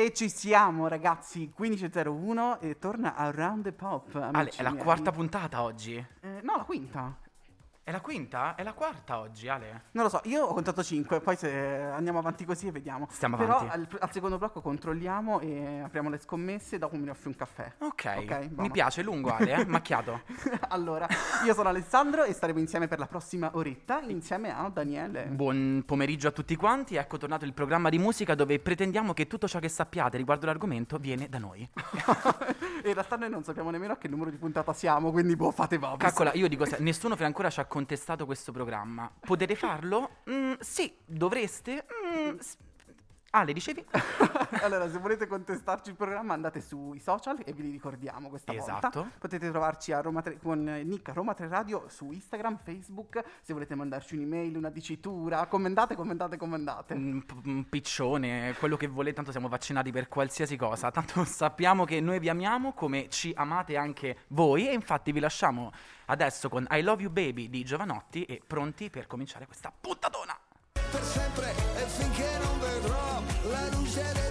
E ci siamo ragazzi, 15.01 e torna Around the Pop. Ale, amici è la miei. quarta puntata oggi. Eh, no, la quinta. È la quinta? È la quarta oggi, Ale? Non lo so, io ho contato 5, poi se andiamo avanti così e vediamo. Stiamo Però avanti. al, al secondo blocco controlliamo e apriamo le scommesse, dopo mi offri un caffè. Ok, Ok, mi buono. piace, lungo Ale, eh? macchiato. allora, io sono Alessandro e staremo insieme per la prossima oretta insieme a Daniele. Buon pomeriggio a tutti quanti, ecco tornato il programma di musica dove pretendiamo che tutto ciò che sappiate riguardo l'argomento viene da noi. in realtà noi non sappiamo nemmeno a che numero di puntata siamo, quindi boh, fate voi. Calcola, io dico, nessuno fino ancora ci ha contestato questo programma. Potete farlo? Mm, sì, dovreste? Mm, Ale, dicevi? allora, se volete contestarci il programma, andate sui social e vi li ricordiamo questa Esatto. volta. Potete trovarci a Roma 3 con Nick a Roma 3 Radio su Instagram, Facebook. Se volete mandarci un'email, una dicitura, commentate, commentate, commentate. Un, p- piccione, quello che volete, tanto siamo vaccinati per qualsiasi cosa. Tanto sappiamo che noi vi amiamo come ci amate anche voi. E infatti vi lasciamo adesso con I Love You Baby di Giovanotti e pronti per cominciare questa puntatona. per sempre e finché non vedrò la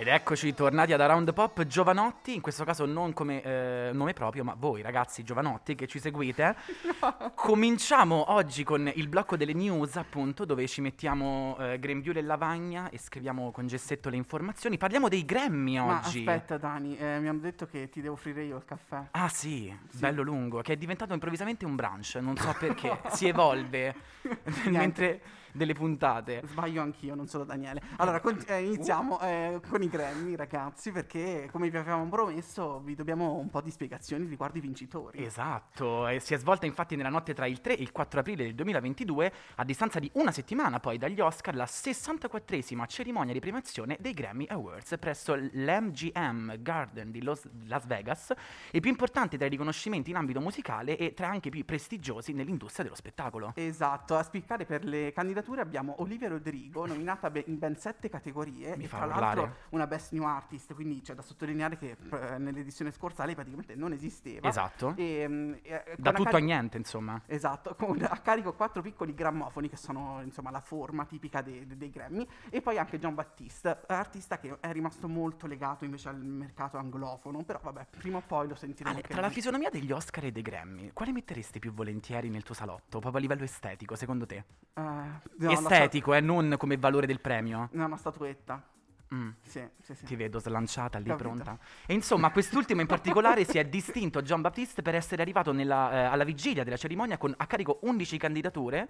Ed eccoci tornati ad Around Pop Giovanotti, in questo caso non come eh, nome proprio, ma voi ragazzi Giovanotti che ci seguite. Cominciamo oggi con il blocco delle news, appunto, dove ci mettiamo eh, grembiule e lavagna e scriviamo con gessetto le informazioni. Parliamo dei Grammy Ma oggi. aspetta, Dani, eh, mi hanno detto che ti devo offrire io il caffè. Ah sì, bello lungo, che è diventato improvvisamente un brunch, non so perché, si evolve mentre delle puntate. Sbaglio anch'io, non solo Daniele. Allora, con- eh, iniziamo Uh. eh, con i Grammy, ragazzi, perché come vi avevamo promesso, vi dobbiamo un po' di spiegazioni riguardo i vincitori. Esatto, e si è svolta infatti nella notte tra il 3 e il 4 aprile del 2022, a distanza di una settimana poi dagli Oscar, la 64esima cerimonia di premiazione dei Grammy Awards presso l'MGM Garden di Los- Las Vegas, il più importante tra i riconoscimenti in ambito musicale e tra anche i più prestigiosi nell'industria dello spettacolo. Esatto, a spiccare per le candidature abbiamo Olivia Rodrigo, nominata be- in ben sette categorie Mi e fa tra urlare. l'altro una Best New Artist, quindi c'è da sottolineare che eh, nell'edizione scorsa lei praticamente non esisteva. Esatto. E, mm, e, con Da tutto cari- a niente, insomma. Esatto, con a carico quattro piccoli grammofoni che sono insomma la forma tipica dei, dei- dei Grammy e poi anche John Battiste, artista che è rimasto molto legato invece al mercato anglofono, però vabbè, prima o poi lo sentiremo Ale, tra la fisionomia degli Oscar e dei Grammy, quale metteresti più volentieri nel tuo salotto, proprio a livello estetico, secondo te? Eh, no, Estetico, eh, non come valore del premio. no, una statuetta. Mm. Sì, sì, sì. Ti vedo slanciata lì Capito. pronta. E insomma, quest'ultimo in particolare si è distinto John Baptiste per essere arrivato nella, eh, alla vigilia della cerimonia con a carico 11 candidature.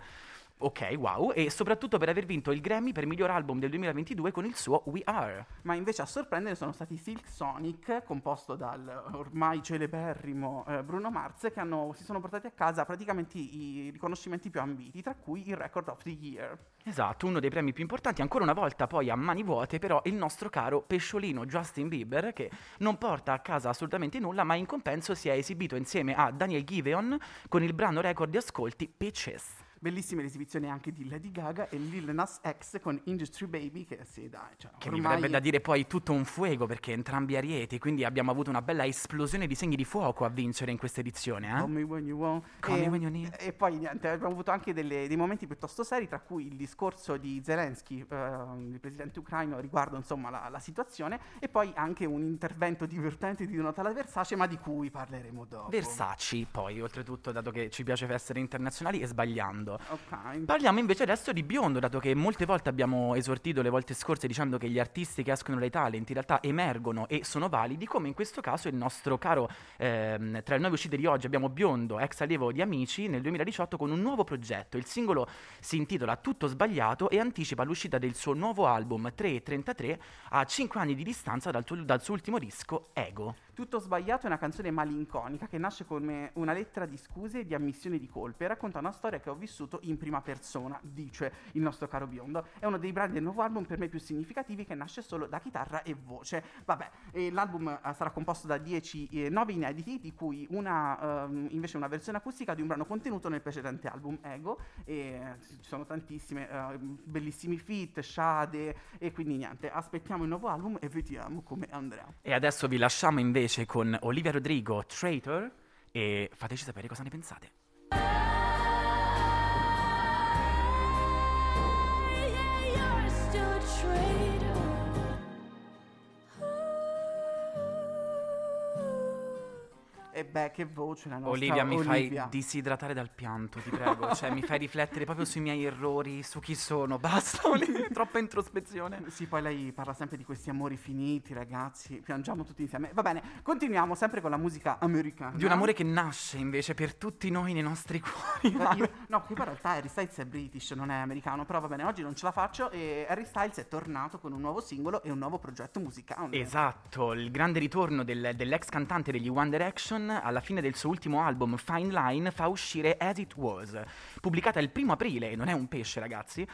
Ok, wow. E soprattutto per aver vinto il Grammy per miglior album del 2022 con il suo We Are. Ma invece a sorprendere sono stati Silk Sonic, composto dal ormai celeberrimo eh, Bruno Mars, che hanno- si sono portati a casa praticamente i riconoscimenti più ambiti, tra cui il Record of the Year. Esatto, uno dei premi più importanti. Ancora una volta, poi a mani vuote, però il nostro caro pesciolino Justin Bieber, che non porta a casa assolutamente nulla, ma in compenso si è esibito insieme a Daniel Giveon con il brano record di ascolti Peaches. Bellissime le esibizioni anche di Lady Gaga e Lil Nas X con Industry Baby, che sì, dai, cioè, Che mi verrebbe da dire poi tutto un fuego perché entrambi arieti, quindi abbiamo avuto una bella esplosione di segni di fuoco a vincere in questa edizione. Eh? me when you want. Call e, when you need. e poi niente, abbiamo avuto anche delle- dei momenti piuttosto seri, tra cui il discorso di Zelensky, eh, il presidente ucraino, riguardo insomma la, la situazione, e poi anche un intervento divertente di Donatella Versace, ma di cui parleremo dopo. Versace, poi oltretutto, dato che ci piace essere internazionali e sbagliando. Ok. Parliamo invece adesso di Biondo, dato che molte volte abbiamo esortito le volte scorse dicendo che gli artisti che escono dai talent in realtà emergono e sono validi, come in questo caso il nostro caro, ehm, tra le nuove uscite di oggi abbiamo Biondo, ex allievo di Amici, nel 2018 con un nuovo progetto. Il singolo si intitola Tutto sbagliato e anticipa l'uscita del suo nuovo album 333 a 5 anni di distanza dal, tuo- dal suo ultimo disco Ego. Tutto sbagliato è una canzone malinconica che nasce come una lettera di scuse e di ammissione di colpe e racconta una storia che ho vissuto in prima persona, dice il nostro caro biondo. È uno dei brani del nuovo album per me più significativi che nasce solo da chitarra e voce. Vabbè, e l'album eh, sarà composto da 10 eh, 9 inediti, di cui una ehm, invece una versione acustica di un brano contenuto nel precedente album Ego e eh, ci sono tantissime eh, bellissimi feat, Shade e quindi niente, aspettiamo il nuovo album e vediamo come andrà. E adesso vi lasciamo invece invece con Olivia Rodrigo, Traitor, e fateci sapere cosa ne pensate. E beh, che voce la nostra Olivia, mi Olivia. fai disidratare dal pianto, ti prego. cioè, mi fai riflettere proprio sui miei errori, su chi sono. Basta, Olivia, troppa introspezione. Sì, poi lei parla sempre di questi amori finiti, ragazzi. Piangiamo tutti insieme. Va bene, continuiamo sempre con la musica americana. Di un amore che nasce invece per tutti noi nei nostri cuori. Eh, io- no, qui poi in realtà Harry Styles è british, non è americano, però va bene, oggi non ce la faccio e Harry Styles è tornato con un nuovo singolo e un nuovo progetto musicale. Esatto, il grande ritorno del- dell'ex cantante degli One Direction alla fine del suo ultimo album Fine Line fa uscire As It Was, pubblicata il primo aprile, non è un pesce ragazzi.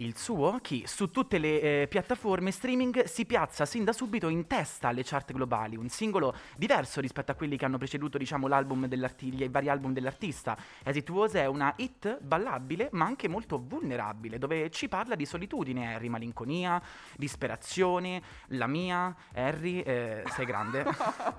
Il suo, che su tutte le eh, piattaforme streaming si piazza sin da subito in testa alle chart globali, un singolo diverso rispetto a quelli che hanno preceduto diciamo, l'album dell'arti- i vari album dell'artista. As It Was è una hit ballabile ma anche molto vulnerabile, dove ci parla di solitudine, Harry, malinconia, disperazione, la mia, Harry, eh, sei grande.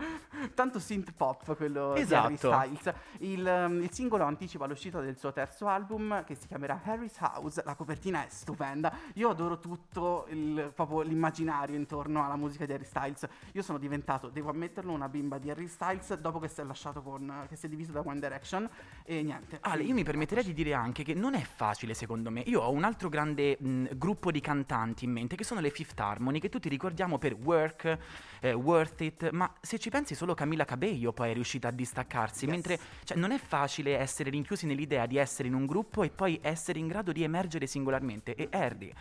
Tanto synth pop quello Esatto. di Harry Styles. Il, um, il singolo anticipa l'uscita del suo terzo album che si chiamerà Harry's House. La copertina è stupenda. Io adoro tutto il, proprio l'immaginario intorno alla musica di Harry Styles. Io sono diventato, devo ammetterlo, una bimba di Harry Styles dopo che si è lasciato con che si è diviso da One Direction e niente. Ale, io mi permetterei di dire anche che non è facile secondo me. Io ho un altro grande mh, gruppo di cantanti in mente che sono le Fifth Harmony, che tutti ricordiamo per Work, eh, Worth It, ma se ci pensi solo Camilla Cabello poi è riuscita a distaccarsi, Yes. mentre cioè, non è facile essere rinchiusi nell'idea di essere in un gruppo e poi essere in grado di emergere singolarmente. E Ma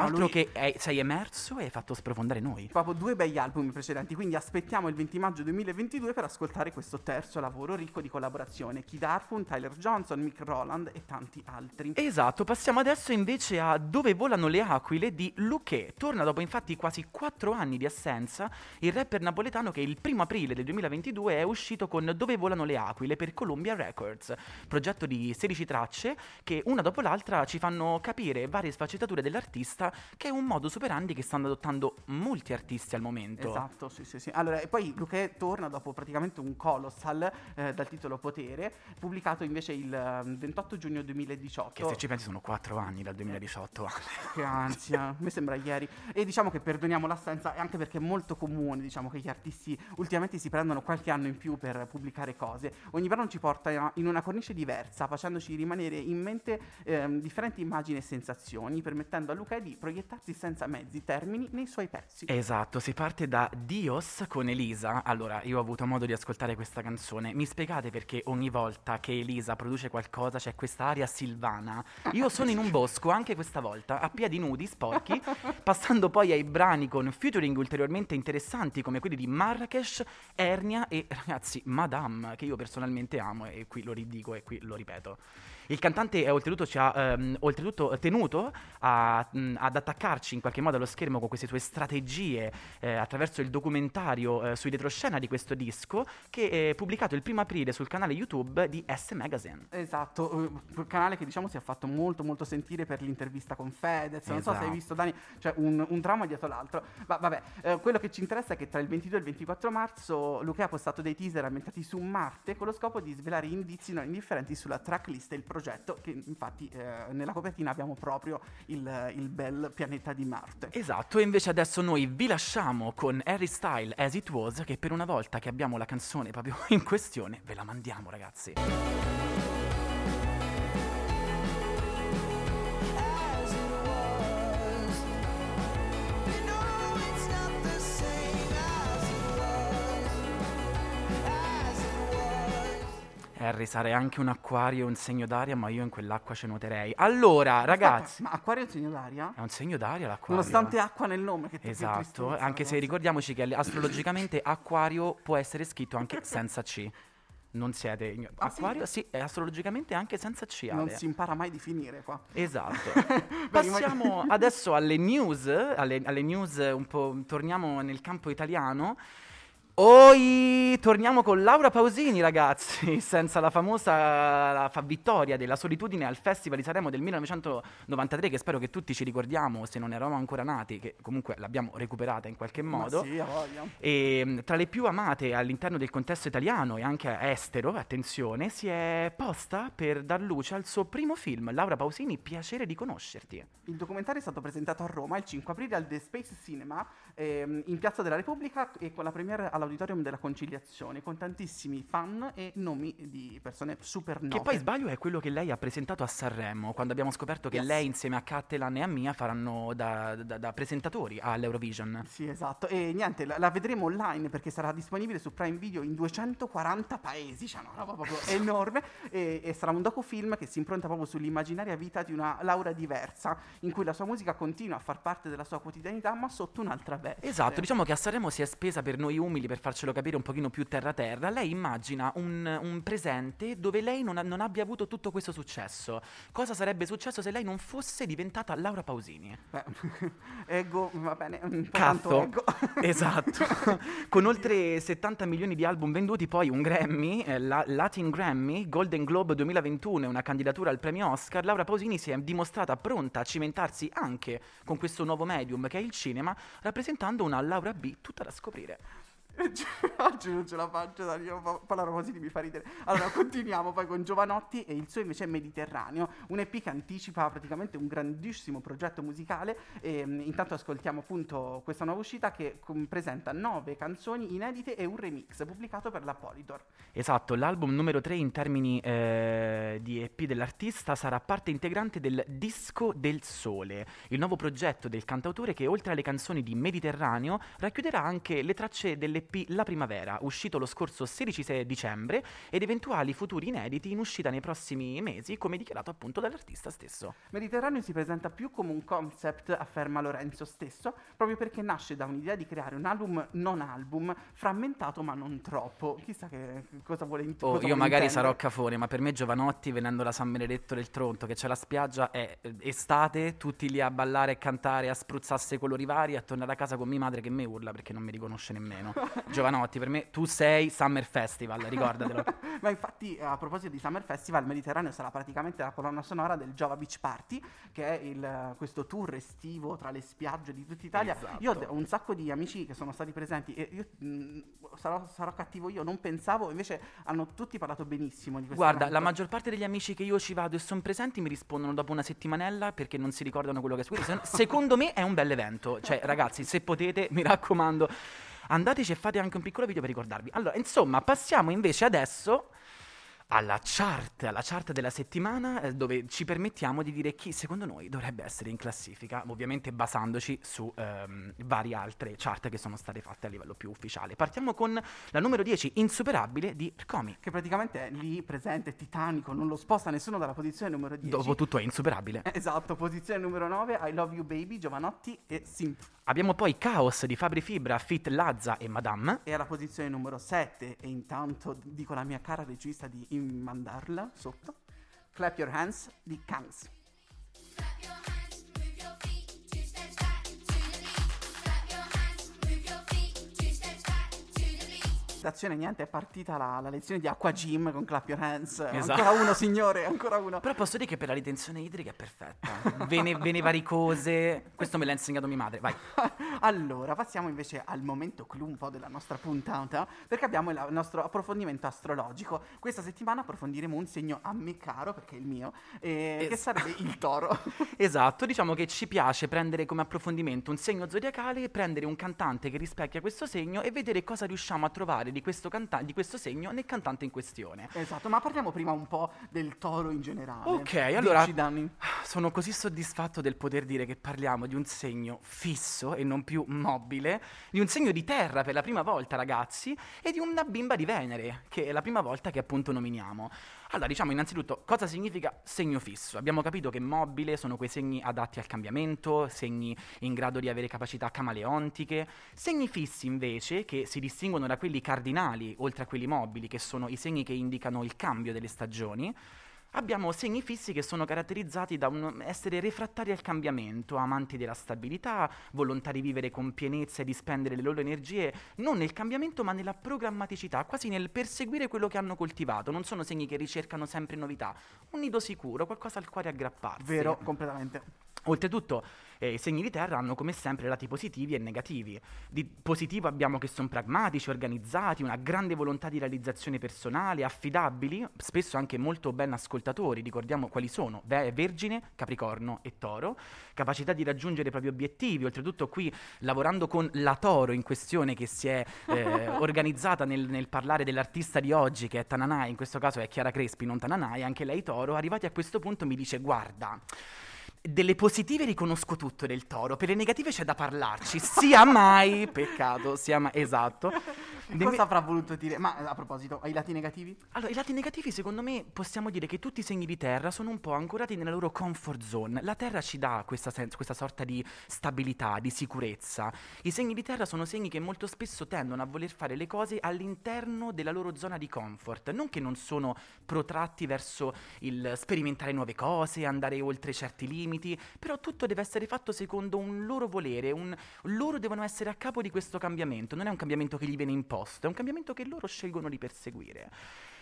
altro lui- che è- sei emerso e hai fatto sprofondare noi. Proprio due begli album precedenti, quindi aspettiamo il 20 maggio 2022 per ascoltare questo terzo lavoro ricco di collaborazione. Kid Harpoon, Tyler Johnson, Mick Roland e tanti altri. Esatto, passiamo adesso invece a Dove volano le aquile di Luque. Torna dopo infatti quasi 4 anni di assenza il rapper napoletano che il primo aprile del 2022 è uscito con Dove volano le aquile per Columbia Records, progetto di 16 tracce che una dopo l'altra ci fanno capire varie sfaccettature dell'artista che è un modo superandi che stanno adottando molti artisti al momento. Esatto, sì, sì, sì. Allora, e poi Luque torna dopo praticamente un colossal eh, dal titolo Potere, pubblicato invece il eh, 28 giugno 2018. Che se ci pensi sono 4 anni dal 2018. Che ansia, me sembra ieri. E diciamo che perdoniamo l'assenza anche perché è molto comune, diciamo che gli artisti ultimamente si prendono qualche anno in più per pubblicare cose. Ogni brano ci porta in una cornice diversa, facendoci rimanere in mente ehm, differenti immagini e sensazioni, permettendo a Luca di proiettarsi senza mezzi termini nei suoi pezzi. Esatto, si parte da Dios con Elisa. Allora, io ho avuto modo di ascoltare questa canzone. Mi spiegate perché ogni volta che Elisa produce qualcosa c'è questa aria silvana? Io sono in un bosco anche questa volta, a piedi nudi, sporchi, passando poi ai brani con featuring ulteriormente interessanti come quelli di Marrakesh, Ernia e ragazzi, Madame, che io personalmente amo e qui lo ridico e qui lo ripeto. Il cantante è oltretutto, ci ha ehm, oltretutto tenuto a- mh, ad attaccarci in qualche modo allo schermo con queste sue strategie eh, attraverso il documentario eh, sui retroscena di questo disco che è pubblicato il primo aprile sul canale YouTube di S Magazine. Esatto, eh, un canale che diciamo si è fatto molto molto sentire per l'intervista con Fedez, non so se hai Esatto. visto Dani, cioè un, un dramma dietro l'altro, ma vabbè, eh, quello che ci interessa è che tra il 22 e il 24 marzo Luca ha postato dei teaser ambientati su Marte con lo scopo di svelare indizi non indifferenti sulla tracklist e il progetto che infatti eh, nella copertina abbiamo proprio il, il bel pianeta di Marte. Esatto, e invece adesso noi vi lasciamo con Harry Style As It Was che per una volta che abbiamo la canzone proprio in questione ve la mandiamo ragazzi. Harry sarei anche un acquario, un segno d'aria, ma io in quell'acqua ci nuoterei. Allora, ragazzi, Aspetta, ma Acquario è un segno d'aria? è un segno d'aria l'acquario. Nonostante acqua nel nome che che Esatto, anche se ricordiamoci che astrologicamente acquario può essere scritto anche senza C. Non siete igno- Ah, sì? Acquario sì, è astrologicamente anche senza C. non Ale. si impara mai di finire qua. Esatto. Passiamo adesso alle news, alle, alle news un po' torniamo nel campo italiano. Oi, torniamo con Laura Pausini, ragazzi, senza la famosa la fa vittoria della solitudine al Festival di Sanremo del 1993, che spero che tutti ci ricordiamo, se non eravamo ancora nati, che comunque l'abbiamo recuperata in qualche Ma modo. sì, ha voglia. E mh, tra le più amate all'interno del contesto italiano e anche estero, attenzione, si è posta per dar luce al suo primo film, Laura Pausini, Piacere di conoscerti. Il documentario è stato presentato a Roma il 5 aprile al The Space Cinema ehm, in Piazza della Repubblica e con la premiere all'Auditorium della Conciliazione con tantissimi fan e nomi di persone super note. Che poi sbaglio è quello che lei ha presentato a Sanremo, quando abbiamo scoperto che Yes. lei insieme a Cattelan e a Mia faranno da, da- da presentatori all'Eurovision. Sì, esatto. E niente, la, la vedremo online perché sarà disponibile su Prime Video in 240 paesi, cioè una roba proprio enorme. E, e sarà un docufilm che si impronta proprio sull'immaginaria vita di una Laura diversa, in cui la sua musica continua a far parte della sua quotidianità, ma sotto un'altra veste. Esatto, diciamo che a Sanremo si è spesa per noi umili per farcelo capire un pochino più terra terra. Lei immagina un, un presente dove lei non, ha- non abbia avuto tutto questo successo. Cosa sarebbe successo se lei non fosse diventata Laura Pausini? Beh, ego, va bene, un Cazzo, ego. esatto. Con oltre 70 milioni di album venduti, poi un Grammy, eh, la Latin Grammy, Golden Globe 2021 e una candidatura al premio Oscar, Laura Pausini si è dimostrata pronta a cimentarsi anche con questo nuovo medium che è il cinema, rappresentando una Laura B tutta da scoprire. Oggi non ce la faccio, Dani, io pa- parlare così mi fa ridere. Allora, continuiamo poi con Giovanotti e il suo invece è Mediterraneo, un EP che anticipa praticamente un grandissimo progetto musicale. E, mm, intanto ascoltiamo appunto questa nuova uscita che com- presenta nove canzoni inedite e un remix pubblicato per la Polydor. Esatto, l'album numero 3 in termini eh, di EP dell'artista sarà parte integrante del Disco del Sole, il nuovo progetto del cantautore che oltre alle canzoni di Mediterraneo racchiuderà anche le tracce dell'EP La Primavera, uscito lo scorso 16 se- dicembre, ed eventuali futuri inediti in uscita nei prossimi mesi, come dichiarato appunto dall'artista stesso. Mediterraneo si presenta più come un concept, afferma Lorenzo stesso, proprio perché nasce da un'idea di creare un album non album, frammentato ma non troppo. Chissà che cosa vuole int- Oh, cosa io magari intendere. sarò cafone, ma per me Giovanotti, venendo da San Benedetto del Tronto, che c'è la spiaggia, è eh, estate, tutti lì a ballare, a cantare, a spruzzasse colori vari, a tornare a casa con mia madre che mi urla perché non mi riconosce nemmeno. Giovanotti, per me tu sei Summer Festival, ricordatelo. Ma infatti, a proposito di Summer Festival, Mediterraneo sarà praticamente la colonna sonora del Jova Beach Party, che è il- questo tour estivo tra le spiagge di tutta Italia. Esatto. Io ho ho un sacco di amici che sono stati presenti e io mh, sarò, sarò cattivo io, non pensavo, invece hanno tutti parlato benissimo di questo Guarda, la evento. maggior parte degli amici che io ci vado e sono presenti mi rispondono dopo una settimanella perché non si ricordano quello che è successo. Se- Secondo me è un bel evento. Cioè, ragazzi, se potete, mi raccomando, andateci e fate anche un piccolo video per ricordarvi. Allora, insomma, passiamo invece adesso alla chart, alla chart della settimana eh, dove ci permettiamo di dire chi secondo noi dovrebbe essere in classifica, ovviamente basandoci su ehm, varie altre chart che sono state fatte a livello più ufficiale. Partiamo con la numero 10, Insuperabile di Rcomi. Che praticamente è lì presente, titanico, non lo sposta nessuno dalla posizione numero 10. Dopo tutto è insuperabile. Esatto, posizione numero 9, I Love You Baby, Giovanotti e Simp. Abbiamo poi Chaos di Fabri Fibra, Fit Lazza e Madame. E alla posizione numero 7, e intanto dico la mia cara regista di mandarla sotto, Clap Your Hands di Kangs. D'azione niente, è partita la, la lezione di Acqua Gym con Clap Your Hands. Esatto. Ancora uno, signore, ancora uno. Però posso dire che per la ritenzione idrica è perfetta. Vene, vene varicose. Questo me l'ha insegnato mia madre. Vai. allora, passiamo invece al momento clou un po' della nostra puntata, perché abbiamo il nostro approfondimento astrologico. Questa settimana approfondiremo un segno a me caro, perché è il mio, eh, che Es- sarebbe il toro. Esatto, diciamo che ci piace prendere come approfondimento un segno zodiacale, prendere un cantante che rispecchia questo segno e vedere cosa riusciamo a trovare di questo, canta- di questo segno nel cantante in questione. esatto, ma parliamo prima un po' del toro in generale. Ok, allora- Danni. Sono così soddisfatto del poter dire che parliamo di un segno fisso e non più mobile, di un segno di terra per la prima volta, ragazzi, e di una bimba di Venere, che è la prima volta che appunto nominiamo. Allora, diciamo innanzitutto cosa significa segno fisso. Abbiamo capito che mobile sono quei segni adatti al cambiamento, segni in grado di avere capacità camaleontiche. Segni fissi invece, che si distinguono da quelli cardinali, oltre a quelli mobili, che sono i segni che indicano il cambio delle stagioni, Abbiamo segni fissi che sono caratterizzati da un essere refrattari al cambiamento, amanti della stabilità, volontari di vivere con pienezza e di spendere le loro energie non nel cambiamento ma nella programmaticità, quasi nel perseguire quello che hanno coltivato. Non sono segni che ricercano sempre novità, un nido sicuro, qualcosa al quale aggrapparsi. Vero, completamente. Oltretutto, eh, i segni di terra hanno come sempre lati positivi e negativi. Di positivo abbiamo che sono pragmatici, organizzati, una grande volontà di realizzazione personale, affidabili, spesso anche molto ben ascoltatori. Ricordiamo quali sono: Ve- Vergine, Capricorno e Toro. Capacità di raggiungere i propri obiettivi. Oltretutto, qui lavorando con la Toro in questione, che si è eh, organizzata nel, nel parlare dell'artista di oggi, che è Tananai, in questo caso è Chiara Crespi, non Tananai, anche lei Toro. Arrivati a questo punto mi dice: Guarda. Delle positive riconosco tutto del toro, per le negative c'è da parlarci. Sia mai, peccato, sia mai, esatto. Dimmi- Cosa avrà voluto dire? Ma a proposito, ai lati negativi? Allora, i lati negativi, secondo me, possiamo dire che tutti i segni di terra sono un po' ancorati nella loro comfort zone. La terra ci dà questa, sen- questa sorta di stabilità, di sicurezza. I segni di terra sono segni che molto spesso tendono a voler fare le cose all'interno della loro zona di comfort. Non che non sono protratti verso il sperimentare nuove cose, andare oltre certi limiti, però tutto deve essere fatto secondo un loro volere. un- loro devono essere a capo di questo cambiamento. Non è un cambiamento che gli viene imposto, è un cambiamento che loro scelgono di perseguire.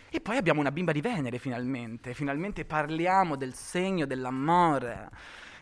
E poi abbiamo una bimba di Venere finalmente, finalmente parliamo del segno dell'amore,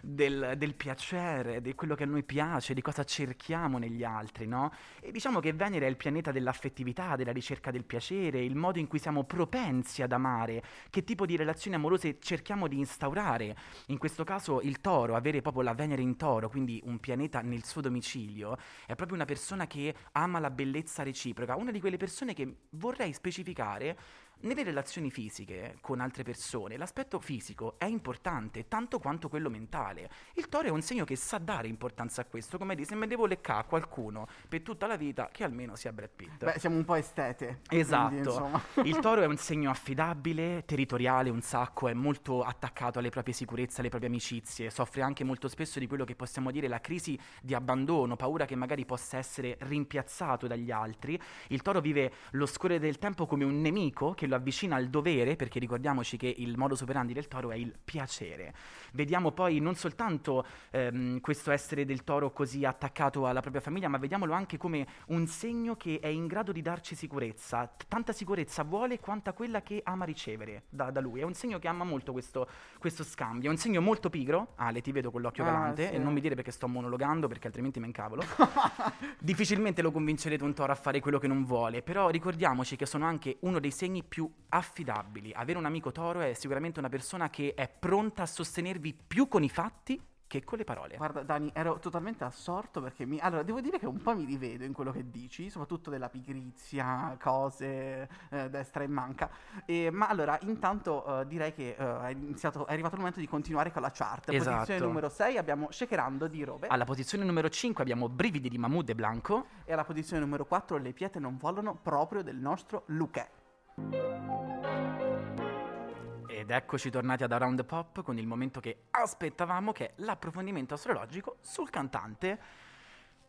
del, del piacere, di quello che a noi piace, di cosa cerchiamo negli altri, no? E diciamo che Venere è il pianeta dell'affettività, della ricerca del piacere, il modo in cui siamo propensi ad amare, che tipo di relazioni amorose cerchiamo di instaurare. In questo caso il toro, avere proprio la Venere in toro, quindi un pianeta nel suo domicilio, è proprio una persona che ama la bellezza reciproca, una di quelle persone che vorrei specificare nelle relazioni fisiche con altre persone, l'aspetto fisico è importante tanto quanto quello mentale. Il toro è un segno che sa dare importanza a questo, come dire, se me devo leccare a qualcuno per tutta la vita, che almeno sia Brad Pitt. Beh, siamo un po' estete. quindi, Esatto, insomma. il toro è un segno affidabile, territoriale, un sacco, è molto attaccato alle proprie sicurezze, alle proprie amicizie, soffre anche molto spesso di quello che possiamo dire la crisi di abbandono, paura che magari possa essere rimpiazzato dagli altri. Il toro vive lo scorrere del tempo come un nemico che lo avvicina al dovere, perché ricordiamoci che il modus operandi del toro è il piacere. Vediamo poi non soltanto ehm, questo essere del toro così attaccato alla propria famiglia, ma vediamolo anche come un segno che è in grado di darci sicurezza. T- tanta sicurezza vuole quanta quella che ama ricevere da, da lui. È un segno che ama molto questo, questo scambio. È un segno molto pigro. Ale, ti vedo con l'occhio Ah, galante sì. e non mi dire perché sto monologando perché altrimenti me incavolo. Difficilmente lo convincerete un toro a fare quello che non vuole, però ricordiamoci che sono anche uno dei segni più affidabili. Avere un amico toro è sicuramente una persona che è pronta a sostenervi più con i fatti che con le parole. Guarda, Dani, ero totalmente assorto perché mi... Allora, devo dire che un po' mi rivedo in quello che dici, soprattutto della pigrizia, cose eh, destra e manca. E- ma allora, intanto eh, direi che eh, è, iniziato, è arrivato il momento di continuare con la chart. Posizione Esatto. numero 6 abbiamo Shakerando di Robe Alla posizione numero 5 abbiamo Brividi di Mahmood e Blanco. e alla posizione numero 4 Le pietre non volano proprio del nostro Luque. Ed eccoci tornati ad Around the Pop con il momento che aspettavamo, che è l'approfondimento astrologico sul cantante.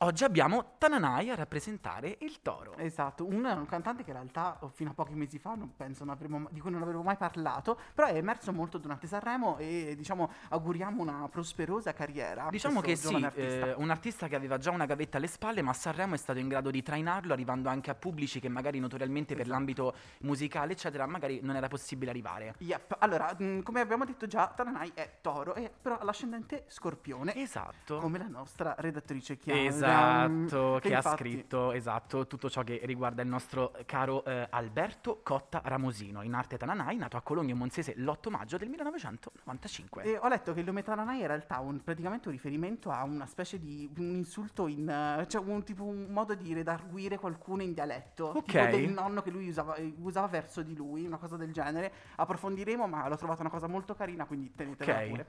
Oggi abbiamo Tananai a rappresentare il toro. Esatto, un, un cantante che in realtà oh, fino a pochi mesi fa non penso non avremmo- di cui non avevo mai parlato, però è emerso molto durante Sanremo e diciamo auguriamo una prosperosa carriera. Diciamo che sì, artista. eh, un artista che aveva già una gavetta alle spalle, ma Sanremo è stato in grado di trainarlo, arrivando anche a pubblici che magari notoriamente per Esatto. l'ambito musicale, eccetera, magari non era possibile arrivare. Yep. Allora, mh, come abbiamo detto già, Tananai è toro, e però l'ascendente scorpione, Esatto. come la nostra redattrice Chiara. Esatto, che, ha infatti- scritto esatto, tutto ciò che riguarda il nostro caro eh, Alberto Cotta Ramosino, in arte Tananai, nato a Cologno Monzese l'8 maggio del 1995. E ho letto che il nome Tananai è in realtà un, praticamente un riferimento a una specie di un insulto in eh, cioè un tipo un modo di redarguire qualcuno in dialetto, Ok. tipo del nonno che lui usava, eh, usava verso di lui, una cosa del genere. Approfondiremo, ma l'ho trovata una cosa molto carina, quindi tenetela Ok. pure.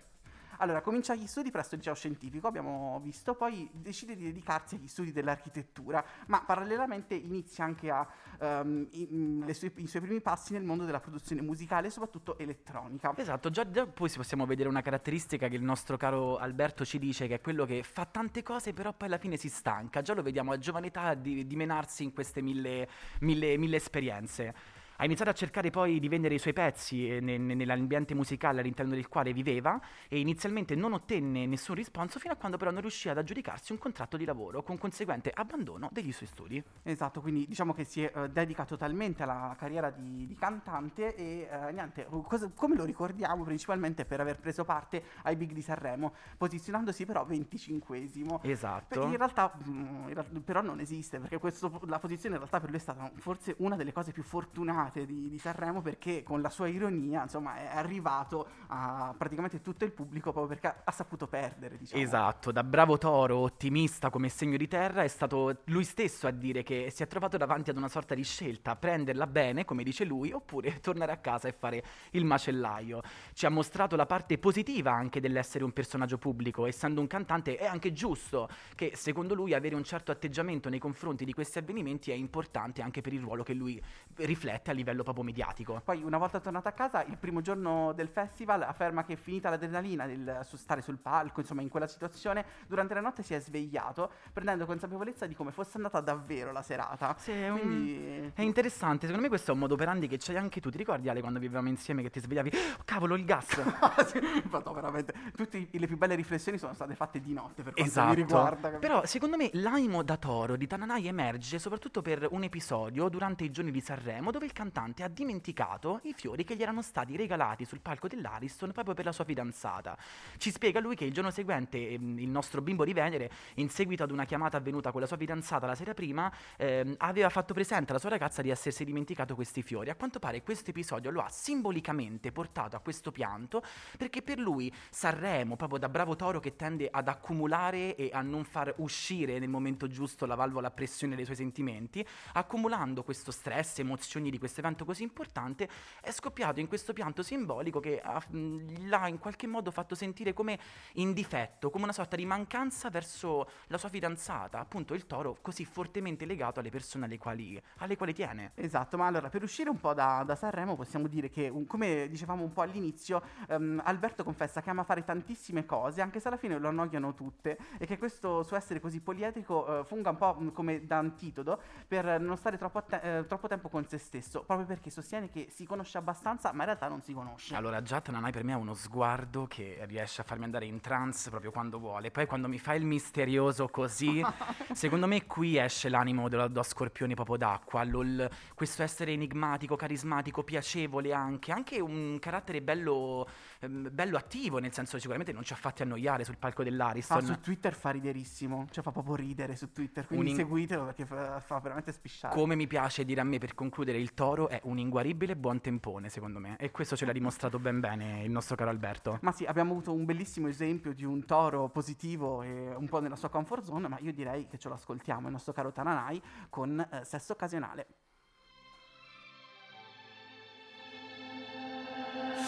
Allora, comincia gli studi presso il liceo scientifico, abbiamo visto, poi decide di dedicarsi agli studi dell'architettura, ma parallelamente inizia anche a, ehm, i, mm, sue- i suoi primi passi nel mondo della produzione musicale, soprattutto elettronica. Esatto, già, poi si possiamo vedere una caratteristica che il nostro caro Alberto ci dice, che è quello che fa tante cose, però poi alla fine si stanca. Già lo vediamo a giovane età di, di menarsi in queste mille, mille, mille esperienze. Ha iniziato a cercare poi di vendere i suoi pezzi eh, ne- ne- nell'ambiente musicale all'interno del quale viveva e inizialmente non ottenne nessun risponso fino a quando però non riuscì ad aggiudicarsi un contratto di lavoro con conseguente abbandono degli suoi studi. Esatto, quindi diciamo che si eh, dedica totalmente alla carriera di, di cantante e eh, niente, cosa- come lo ricordiamo principalmente per aver preso parte ai Big di Sanremo, posizionandosi però 25esimo. Esatto. In realtà, mm, in real- però non esiste perché questo- la posizione in realtà per lui è stata forse una delle cose più fortunate di, di Sanremo perché con la sua ironia insomma è arrivato a praticamente tutto il pubblico proprio perché ha saputo perdere diciamo. Esatto, da bravo toro, ottimista come segno di terra, è stato lui stesso a dire che si è trovato davanti ad una sorta di scelta, prenderla bene, come dice lui, oppure tornare a casa e fare il macellaio. Ci ha mostrato la parte positiva anche dell'essere un personaggio pubblico, essendo un cantante è anche giusto che secondo lui avere un certo atteggiamento nei confronti di questi avvenimenti è importante anche per il ruolo che lui riflette a livello proprio mediatico. Poi una volta tornato a casa, il primo giorno del festival, afferma che finita l'adrenalina del su stare sul palco, insomma in quella situazione, durante la notte si è svegliato prendendo consapevolezza di come fosse andata davvero la serata. Sì, è, un- Quindi... è interessante, secondo me questo è un modo operandi che c'hai anche tu. Ti ricordi Ale quando vivevamo insieme che ti svegliavi? Oh, cavolo, il gas! Madonna, veramente, tutte le più belle riflessioni sono state fatte di notte per quanto Esatto. mi riguarda. capito? Però secondo me l'animo da toro di Tananai emerge soprattutto per un episodio durante i giorni di Sanremo dove il cantante ha dimenticato i fiori che gli erano stati regalati sul palco dell'Ariston proprio per la sua fidanzata. Ci spiega lui che il giorno seguente ehm, il nostro bimbo di Venere, in seguito ad una chiamata avvenuta con la sua fidanzata la sera prima, ehm, aveva fatto presente alla sua ragazza di essersi dimenticato questi fiori. A quanto pare questo episodio lo ha simbolicamente portato a questo pianto perché per lui Sanremo, proprio da bravo toro che tende ad accumulare e a non far uscire nel momento giusto la valvola a pressione dei suoi sentimenti, accumulando questo stress, emozioni di questo evento così importante, è scoppiato in questo pianto simbolico che ha- l'ha in qualche modo fatto sentire come in difetto, come una sorta di mancanza verso la sua fidanzata, appunto il toro così fortemente legato alle persone alle quali, alle quali tiene. Esatto, ma allora per uscire un po' da, da Sanremo possiamo dire che, un- come dicevamo un po' all'inizio, ehm, Alberto confessa che ama fare tantissime cose, anche se alla fine lo annoiano tutte, e che questo suo essere così poliedrico eh, funga un po' come da antidoto per non stare troppo, atte- eh, troppo tempo con se stesso, proprio perché sostiene che si conosce abbastanza, ma in realtà non si conosce. Allora, già Tananai per me ha uno sguardo che riesce a farmi andare in trance proprio quando vuole. Poi quando mi fa il misterioso così, secondo me qui esce l'animo dello, dello scorpione proprio d'acqua. lo- il- questo essere enigmatico, carismatico, piacevole anche. Anche un carattere bello, ehm, bello attivo, nel senso sicuramente non ci ha fatti annoiare sul palco Fa dell'Ariston. su Twitter fa riderissimo, cioè fa proprio ridere su Twitter, quindi in- seguitelo perché fa, fa veramente spisciare. Come mi piace dire a me per concludere, il toro è un inguaribile buon tempone, secondo me. E questo ce l'ha dimostrato ben bene il nostro caro Alberto. Ma sì, abbiamo avuto un bellissimo esempio di un toro positivo e un po' nella sua comfort zone, ma io direi che ce lo ascoltiamo, il nostro caro Tananai, con eh, Sesso Occasionale.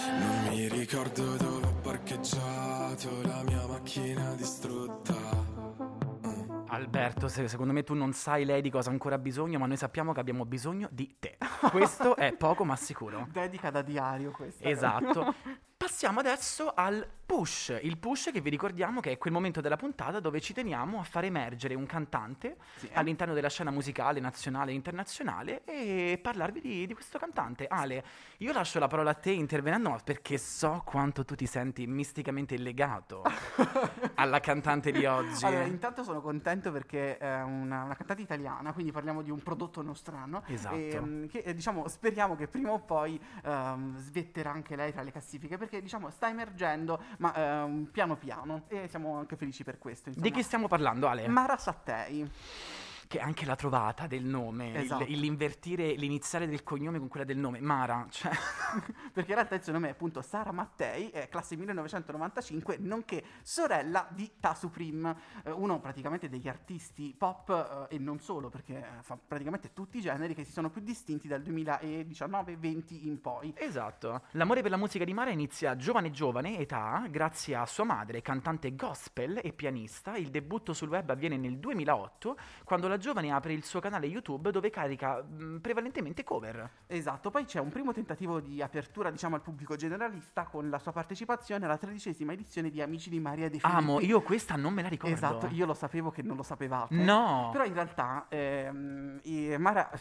Non mi ricordo dove ho parcheggiato la mia macchina distrutta. Alberto, se- secondo me tu non sai lei di cosa ha ancora bisogno, ma noi sappiamo che abbiamo bisogno di te. Questo è poco ma sicuro. Dedica da diario questa. Esatto. Passiamo adesso al push. Il push che vi ricordiamo che è quel momento della puntata dove ci teniamo a far emergere un cantante Sì, eh? all'interno della scena musicale nazionale e internazionale e parlarvi di, di questo cantante. Ale, io lascio la parola a te intervenendo perché so quanto tu ti senti misticamente legato alla cantante di oggi. Allora, intanto sono contento perché è una, una cantante italiana, quindi parliamo di un prodotto nostrano. Esatto. ehm, che eh, diciamo, speriamo che prima o poi ehm, svetterà anche lei tra le classifiche, perché diciamo sta emergendo, ma ehm, piano piano. E siamo anche felici per questo. Di Insomma. chi stiamo parlando, Ale? Mara Sattei. Che anche la trovata del nome, Esatto. il- l'invertire l'iniziale del cognome con quella del nome, Mara, cioè, perché in realtà il suo nome è appunto Sara Mattei, è classe 1995, nonché sorella di Tasu Prim, eh, uno praticamente degli artisti pop eh, e non solo, perché eh, fa praticamente tutti i generi che si sono più distinti dal 2019-20 in poi. Esatto. L'amore per la musica di Mara inizia giovane giovane età, grazie a sua madre, cantante gospel e pianista. Il debutto sul web avviene nel 2008, quando la giovane apre il suo canale YouTube dove carica mh, prevalentemente cover. Esatto, poi c'è un primo tentativo di apertura, diciamo, al pubblico generalista con la sua partecipazione alla tredicesima edizione di Amici di Maria De Filippi. Amo, io questa non me la ricordo. Esatto, io lo sapevo che non lo sapevate. No. Però in realtà ehm, Mara,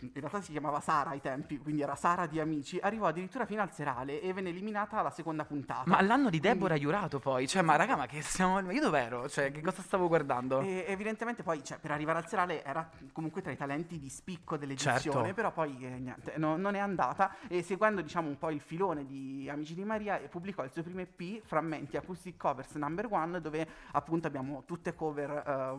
in realtà si chiamava Sara ai tempi, quindi era Sara di Amici, arrivò addirittura fino al serale e venne eliminata alla seconda puntata. Ma l'anno di Quindi- Deborah Jurato poi, cioè, ma raga, ma che stiamo... Io dov'ero? Cioè, che cosa stavo guardando? E evidentemente poi cioè, per arrivare al serale era comunque tra i talenti di spicco dell'edizione, Certo. però poi eh, niente, no- non è andata e seguendo diciamo un po' il filone di Amici di Maria eh, pubblicò il suo primo EP, Frammenti Acoustic Covers Number One, dove appunto abbiamo tutte cover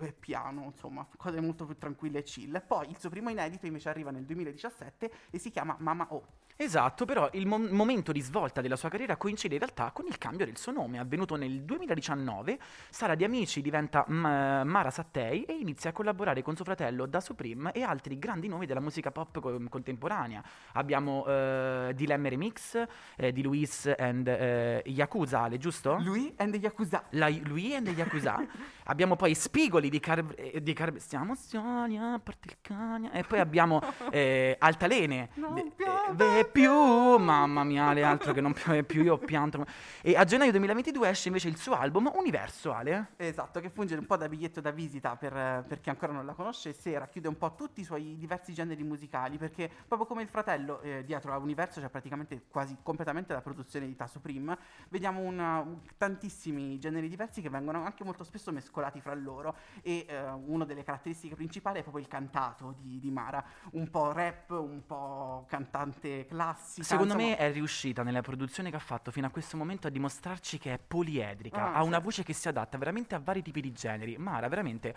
e piano, insomma, cose molto più tranquille e chill. Poi il suo primo inedito invece arriva nel 2017 e si chiama Mama O. Esatto, però il mom- momento di svolta della sua carriera coincide in realtà con il cambio del suo nome, avvenuto nel 2019. Sara di Amici diventa M- Mara Sattei e inizia a collaborare con suo fratello Da Supreme e altri grandi nomi della musica pop co- contemporanea. Abbiamo eh, Dilemma Remix eh, di Luis and eh, Yakuza, Ale, giusto? Lui and Yakuza. La Lui and Yakuza. abbiamo poi Spigoli di Car... eh, di Car- Stiamo a parte il cagna. E poi abbiamo eh, Altalene. Non de- piove più. Mamma mia, Ale, altro che non piove più. Io pianto. E a gennaio 2022 esce invece il suo album Universo, Ale. Esatto, che funge un po' da biglietto da visita per, per chi ancora non la conoscesse e racchiude un po' tutti i suoi diversi generi musicali, perché proprio come il fratello, eh, dietro a Universo c'è praticamente quasi completamente la produzione di Tasso Prim, vediamo una- un- tantissimi generi diversi che vengono anche molto spesso mescolati fra loro e eh, una delle caratteristiche principali è proprio il cantato di, di Mara, un po' rap, un po' cantante classica. Secondo insomma- me è riuscita nella produzione che ha fatto fino a questo momento a dimostrarci che è poliedrica, Ah, ha una sì. voce che si adatta veramente a vari tipi di generi. Mara, veramente,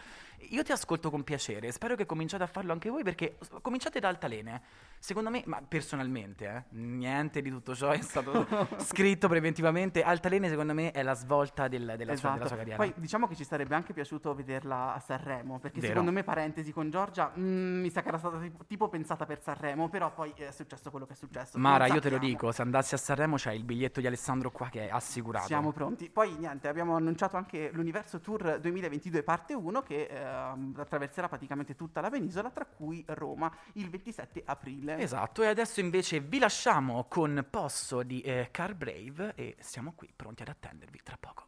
io ti ascolto con piacere, spero che cominciate a farlo anche voi perché cominciate da Altalene. Secondo me, ma personalmente, eh, niente di tutto ciò è stato scritto preventivamente. Altalene secondo me è la svolta del- della, sua, della sua carriera. Esatto. Poi diciamo che ci sarebbe anche piaciuto vederla a Sanremo, perché Vero. secondo me, parentesi con Giorgia, mm, mi sa che era stata tipo, tipo pensata per Sanremo, però poi è successo quello che è successo. Mara, Non io te lo dico, se andassi a Sanremo c'è il biglietto di Alessandro qua che è assicurato. Siamo pronti. Poi niente, abbiamo annunciato anche l'Universo Tour 2022 parte 1 che ehm, attraverserà praticamente tutta la penisola, tra cui Roma, il 27 aprile. Esatto, e adesso invece vi lasciamo con Posso di eh, Car Brave e siamo qui pronti ad attendervi tra poco.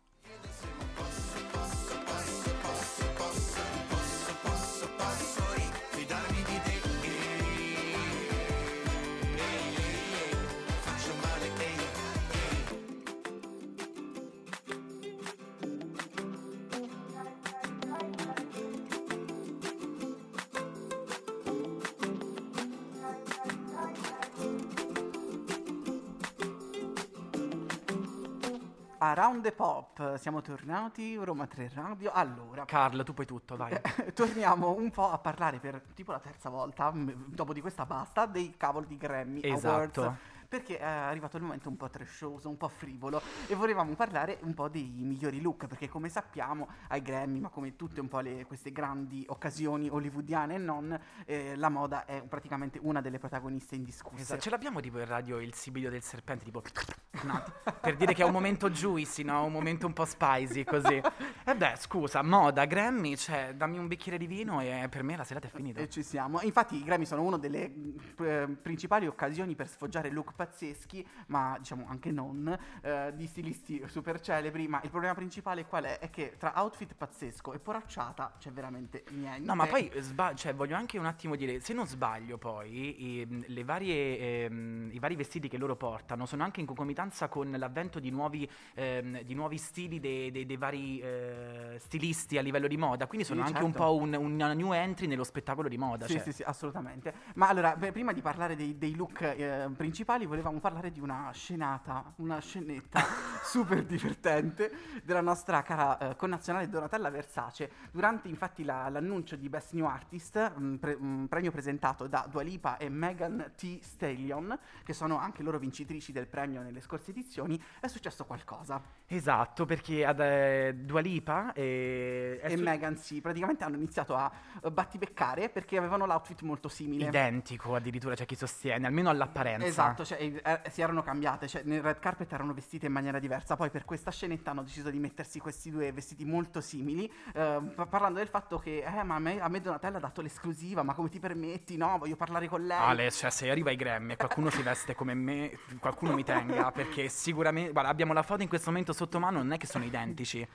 Around the Pop, siamo tornati, Roma 3 Radio. Allora, Carlo, tu puoi tutto, vai. torniamo un po' a parlare per tipo la terza volta, m- dopo di questa basta, dei cavoli di Grammy Esatto. Awards. Perché è arrivato il momento un po' trashoso, un po' frivolo e volevamo parlare un po' dei migliori look, perché come sappiamo ai Grammy, ma come tutte un po' le- queste grandi occasioni hollywoodiane e non, eh, la moda è praticamente una delle protagoniste indiscusse. Esatto, ce l'abbiamo tipo in radio il sibilio del serpente, tipo no, per dire che è un momento juicy, no? Un momento un po' spicy, così. E beh, scusa, moda, Grammy, cioè, dammi un bicchiere di vino e per me la serata è finita. E ci siamo. Infatti i Grammy sono una delle eh, principali occasioni per sfoggiare look pazzeschi, ma diciamo anche non, eh, di stilisti super celebri, ma il problema principale qual è? È che tra outfit pazzesco e poracciata c'è veramente niente. No, ma poi sba- cioè, voglio anche un attimo dire, se non sbaglio poi, i, le varie, ehm, i vari vestiti che loro portano sono anche in concomitanza con l'avvento di nuovi, ehm, di nuovi stili dei, dei- dei vari eh, stilisti a livello di moda, quindi Sì, sono anche un certo. po' un- una new entry nello spettacolo di moda. Sì, cioè. sì, sì, assolutamente. Ma allora, beh, prima di parlare dei, dei look eh, principali, volevamo parlare di una scenata, una scenetta super divertente della nostra cara eh, connazionale Donatella Versace. Durante infatti la- l'annuncio di Best New Artist, un, pre- un premio presentato da Dua Lipa e Megan T. Stallion, che sono anche loro vincitrici del premio nelle scorse edizioni, è successo qualcosa. Esatto, perché ad eh, Dua Lipa eh, è e su- Megan sì, praticamente hanno iniziato a eh, battibeccare perché avevano l'outfit molto simile. identico addirittura, c'è chi sostiene, almeno all'apparenza. Esatto, cioè cioè, eh, si erano cambiate, cioè nel red carpet erano vestite in maniera diversa, poi per questa scenetta hanno deciso di mettersi questi due vestiti molto simili, eh, pa- parlando del fatto che eh, ma a me, a me Donatella ha dato l'esclusiva, ma come ti permetti? No, voglio parlare con lei. Ale, cioè, se arriva ai Grammy e qualcuno si veste come me, qualcuno mi tenga, perché sicuramente, guarda, abbiamo la foto in questo momento sotto mano, non è che sono identici.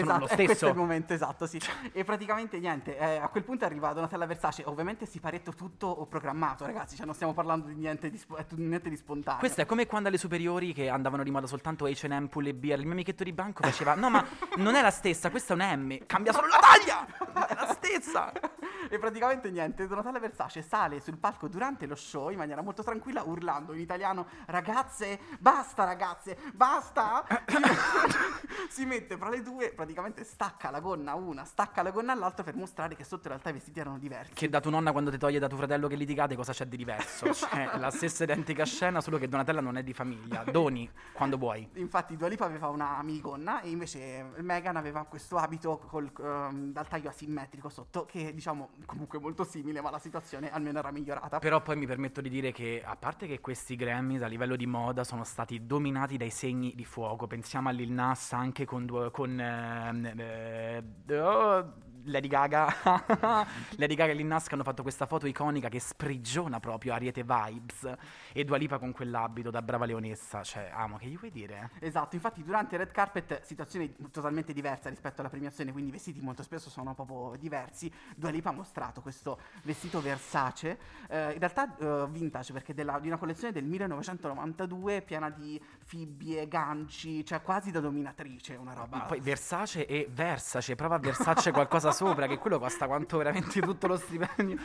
Esatto, lo questo è stesso. il momento esatto, sì. E praticamente niente, eh, a quel punto arriva Donatella Versace, ovviamente si paretto tutto programmato, ragazzi, cioè non stiamo parlando di niente di, eh, niente di spontaneo. Questo è come quando alle superiori che andavano di moda soltanto H&M, Pull e Beer, il mio amichetto di banco faceva "No, ma non è la stessa, questa è una M, cambia solo la taglia! È la stessa!" E praticamente niente, Donatella Versace sale sul palco durante lo show in maniera molto tranquilla urlando in italiano ragazze, basta ragazze, basta! si mette fra le due, praticamente stacca la gonna a una, stacca la gonna all'altra per mostrare che sotto in realtà i vestiti erano diversi. Che da tua nonna quando ti toglie da tuo fratello che litigate cosa c'è di diverso? Cioè, la stessa identica scena, solo che Donatella non è di famiglia. Doni, quando vuoi. Infatti Dua Lipa aveva una minigonna e invece Meghan aveva questo abito col, ehm, dal taglio asimmetrico sotto che diciamo comunque molto simile ma la situazione almeno era migliorata. Però poi mi permetto di dire che, a parte che questi Grammys a livello di moda sono stati dominati dai segni di fuoco, pensiamo a Lil Nas anche con, due- con ehm, Eh, det, det, Lady Gaga, Lady Gaga e Lil Nas hanno fatto questa foto iconica che sprigiona proprio Ariete Vibes e Dua Lipa con quell'abito da brava leonessa, cioè amo, che gli vuoi dire? Esatto, infatti durante il red carpet situazione totalmente diversa rispetto alla premiazione, quindi i vestiti molto spesso sono proprio diversi. Dua Lipa ha mostrato questo vestito Versace, eh, in realtà eh, vintage perché della- di una collezione del 1992 piena di fibbie, ganci, cioè quasi da dominatrice, una roba. Poi Versace e Versace, prova a Versace qualcosa sopra, che quello costa quanto veramente tutto lo stipendio.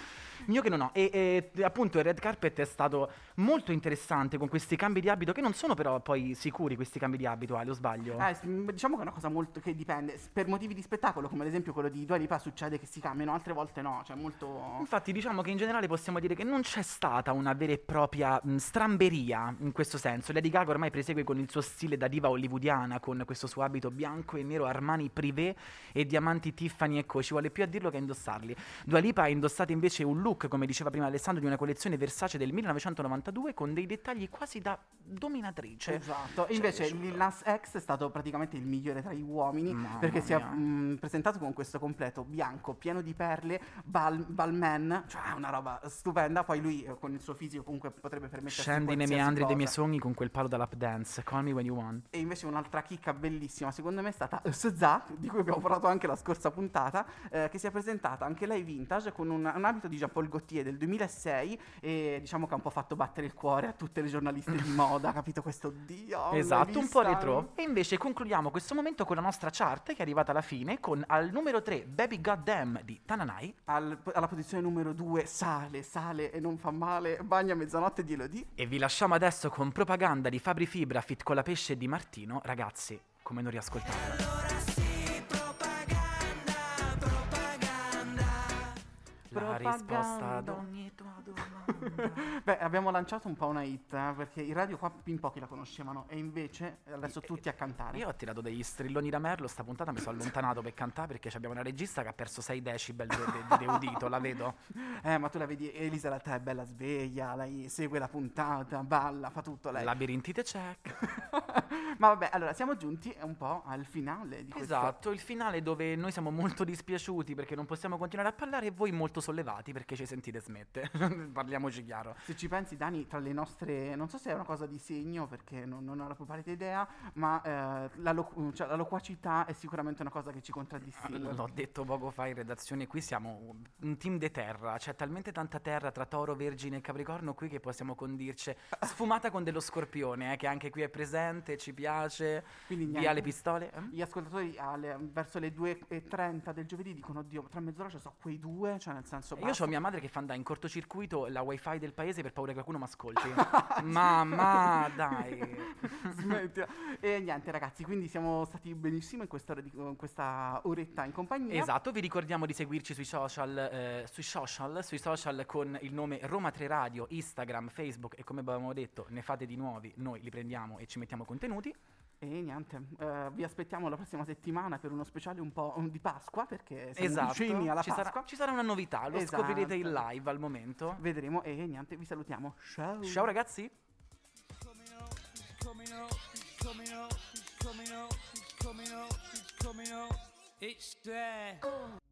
Io che non ho. E, e, appunto il red carpet è stato molto interessante con questi cambi di abito, che non sono però poi sicuri questi cambi di abito, Ale, o sbaglio? Eh, diciamo che è una cosa molto che dipende. Per motivi di spettacolo, come ad esempio quello di Dua Lipa, succede che si cambiano, altre volte no. Cioè, molto. Infatti diciamo che in generale possiamo dire che non c'è stata una vera e propria mh, stramberia in questo senso. Lady Gaga ormai prosegue con il suo stile da diva hollywoodiana, con questo suo abito bianco e nero Armani Privé e diamanti Tiffany e Co. Ci vuole più a dirlo che a indossarli. Dua Lipa ha indossato invece un look, come diceva prima Alessandro, di una collezione Versace del 1992 con dei dettagli quasi da dominatrice. Esatto, Cioè, invece cioè, Lil Nas X è stato praticamente il migliore tra gli uomini Mamma perché si è mia. mh, presentato con questo completo bianco, pieno di perle, bal, balman, cioè una roba stupenda. Poi lui eh, con il suo fisico comunque potrebbe permettersi Scendi nei meandri dei miei sogni con quel palo da lap dance. Call me when you want. E invece un'altra chicca bellissima, secondo me, è stata SZA, di cui abbiamo parlato anche la scorsa puntata, eh, che si è presentata anche lei vintage con un, un abito di Jean-Paul Gaultier del 2006 e diciamo che ha un po' fatto battere il cuore a tutte le giornaliste di moda, capito questo Dio? Esatto, un po' retro. E invece concludiamo questo momento con la nostra chart che è arrivata alla fine con al numero 3 Baby Goddamn di Tananai Al- alla posizione numero 2 sale, sale e non fa male, bagna mezzanotte di Elodie. e vi lasciamo adesso con propaganda di Fabri Fibra fit con la pesce di Martino. Ragazzi, come non riascoltarla? La risposta ad ogni tua domanda. Beh, abbiamo lanciato un po' una hit, eh, perché in radio qua in pochi la conoscevano e invece adesso tutti a cantare. Io ho tirato degli strilloni da merlo, sta puntata mi sono allontanato per cantare perché abbiamo una regista che ha perso 6 decibel di de, de udito, la vedo. Eh, ma tu la vedi, Elisa in realtà è bella sveglia, lei segue la puntata, balla, fa tutto lei. Labirintite check. ma vabbè, allora siamo giunti un po' al finale di questo. Esatto, il finale dove noi siamo molto dispiaciuti perché non possiamo continuare a parlare e voi molto sollevati perché ci sentite smette. Parliamoci chiaro. Se ci pensi, Dani, tra le nostre. Non so se è una cosa di segno, perché non, non ho la più pallida idea, ma eh, la, loqu- cioè, la loquacità è sicuramente una cosa che ci contraddistingue. L'ho detto poco fa in redazione, qui siamo un team de terra, c'è talmente tanta terra tra Toro, Vergine e Capricorno qui che possiamo condirci sfumata con dello scorpione, eh, che anche qui è presente, ci piace, Quindi via niente. le pistole. eh? Gli ascoltatori alle- verso le 2.30 del giovedì dicono: Oddio, tra mezz'ora ci so quei due, cioè nel senso. Io basta. ho mia madre che fa andare in cortocircuito la wifi del paese per paura che qualcuno mi ascolti. Mamma, dai. Smettila. e niente, ragazzi, quindi siamo stati benissimo in questa, in questa oretta in compagnia. Esatto, vi ricordiamo di seguirci sui social, eh, sui social, sui social con il nome Roma 3 Radio, Instagram, Facebook e come abbiamo detto ne fate di nuovi, noi li prendiamo e ci mettiamo contenuti. E niente, eh, vi aspettiamo la prossima settimana per uno speciale un po' di Pasqua, perché siamo Esatto, vicini alla ci Pasqua. sarà, ci sarà una novità, lo Esatto. scoprirete in live al momento. Vedremo e niente, vi salutiamo. Ciao. Ciao ragazzi! it's coming up,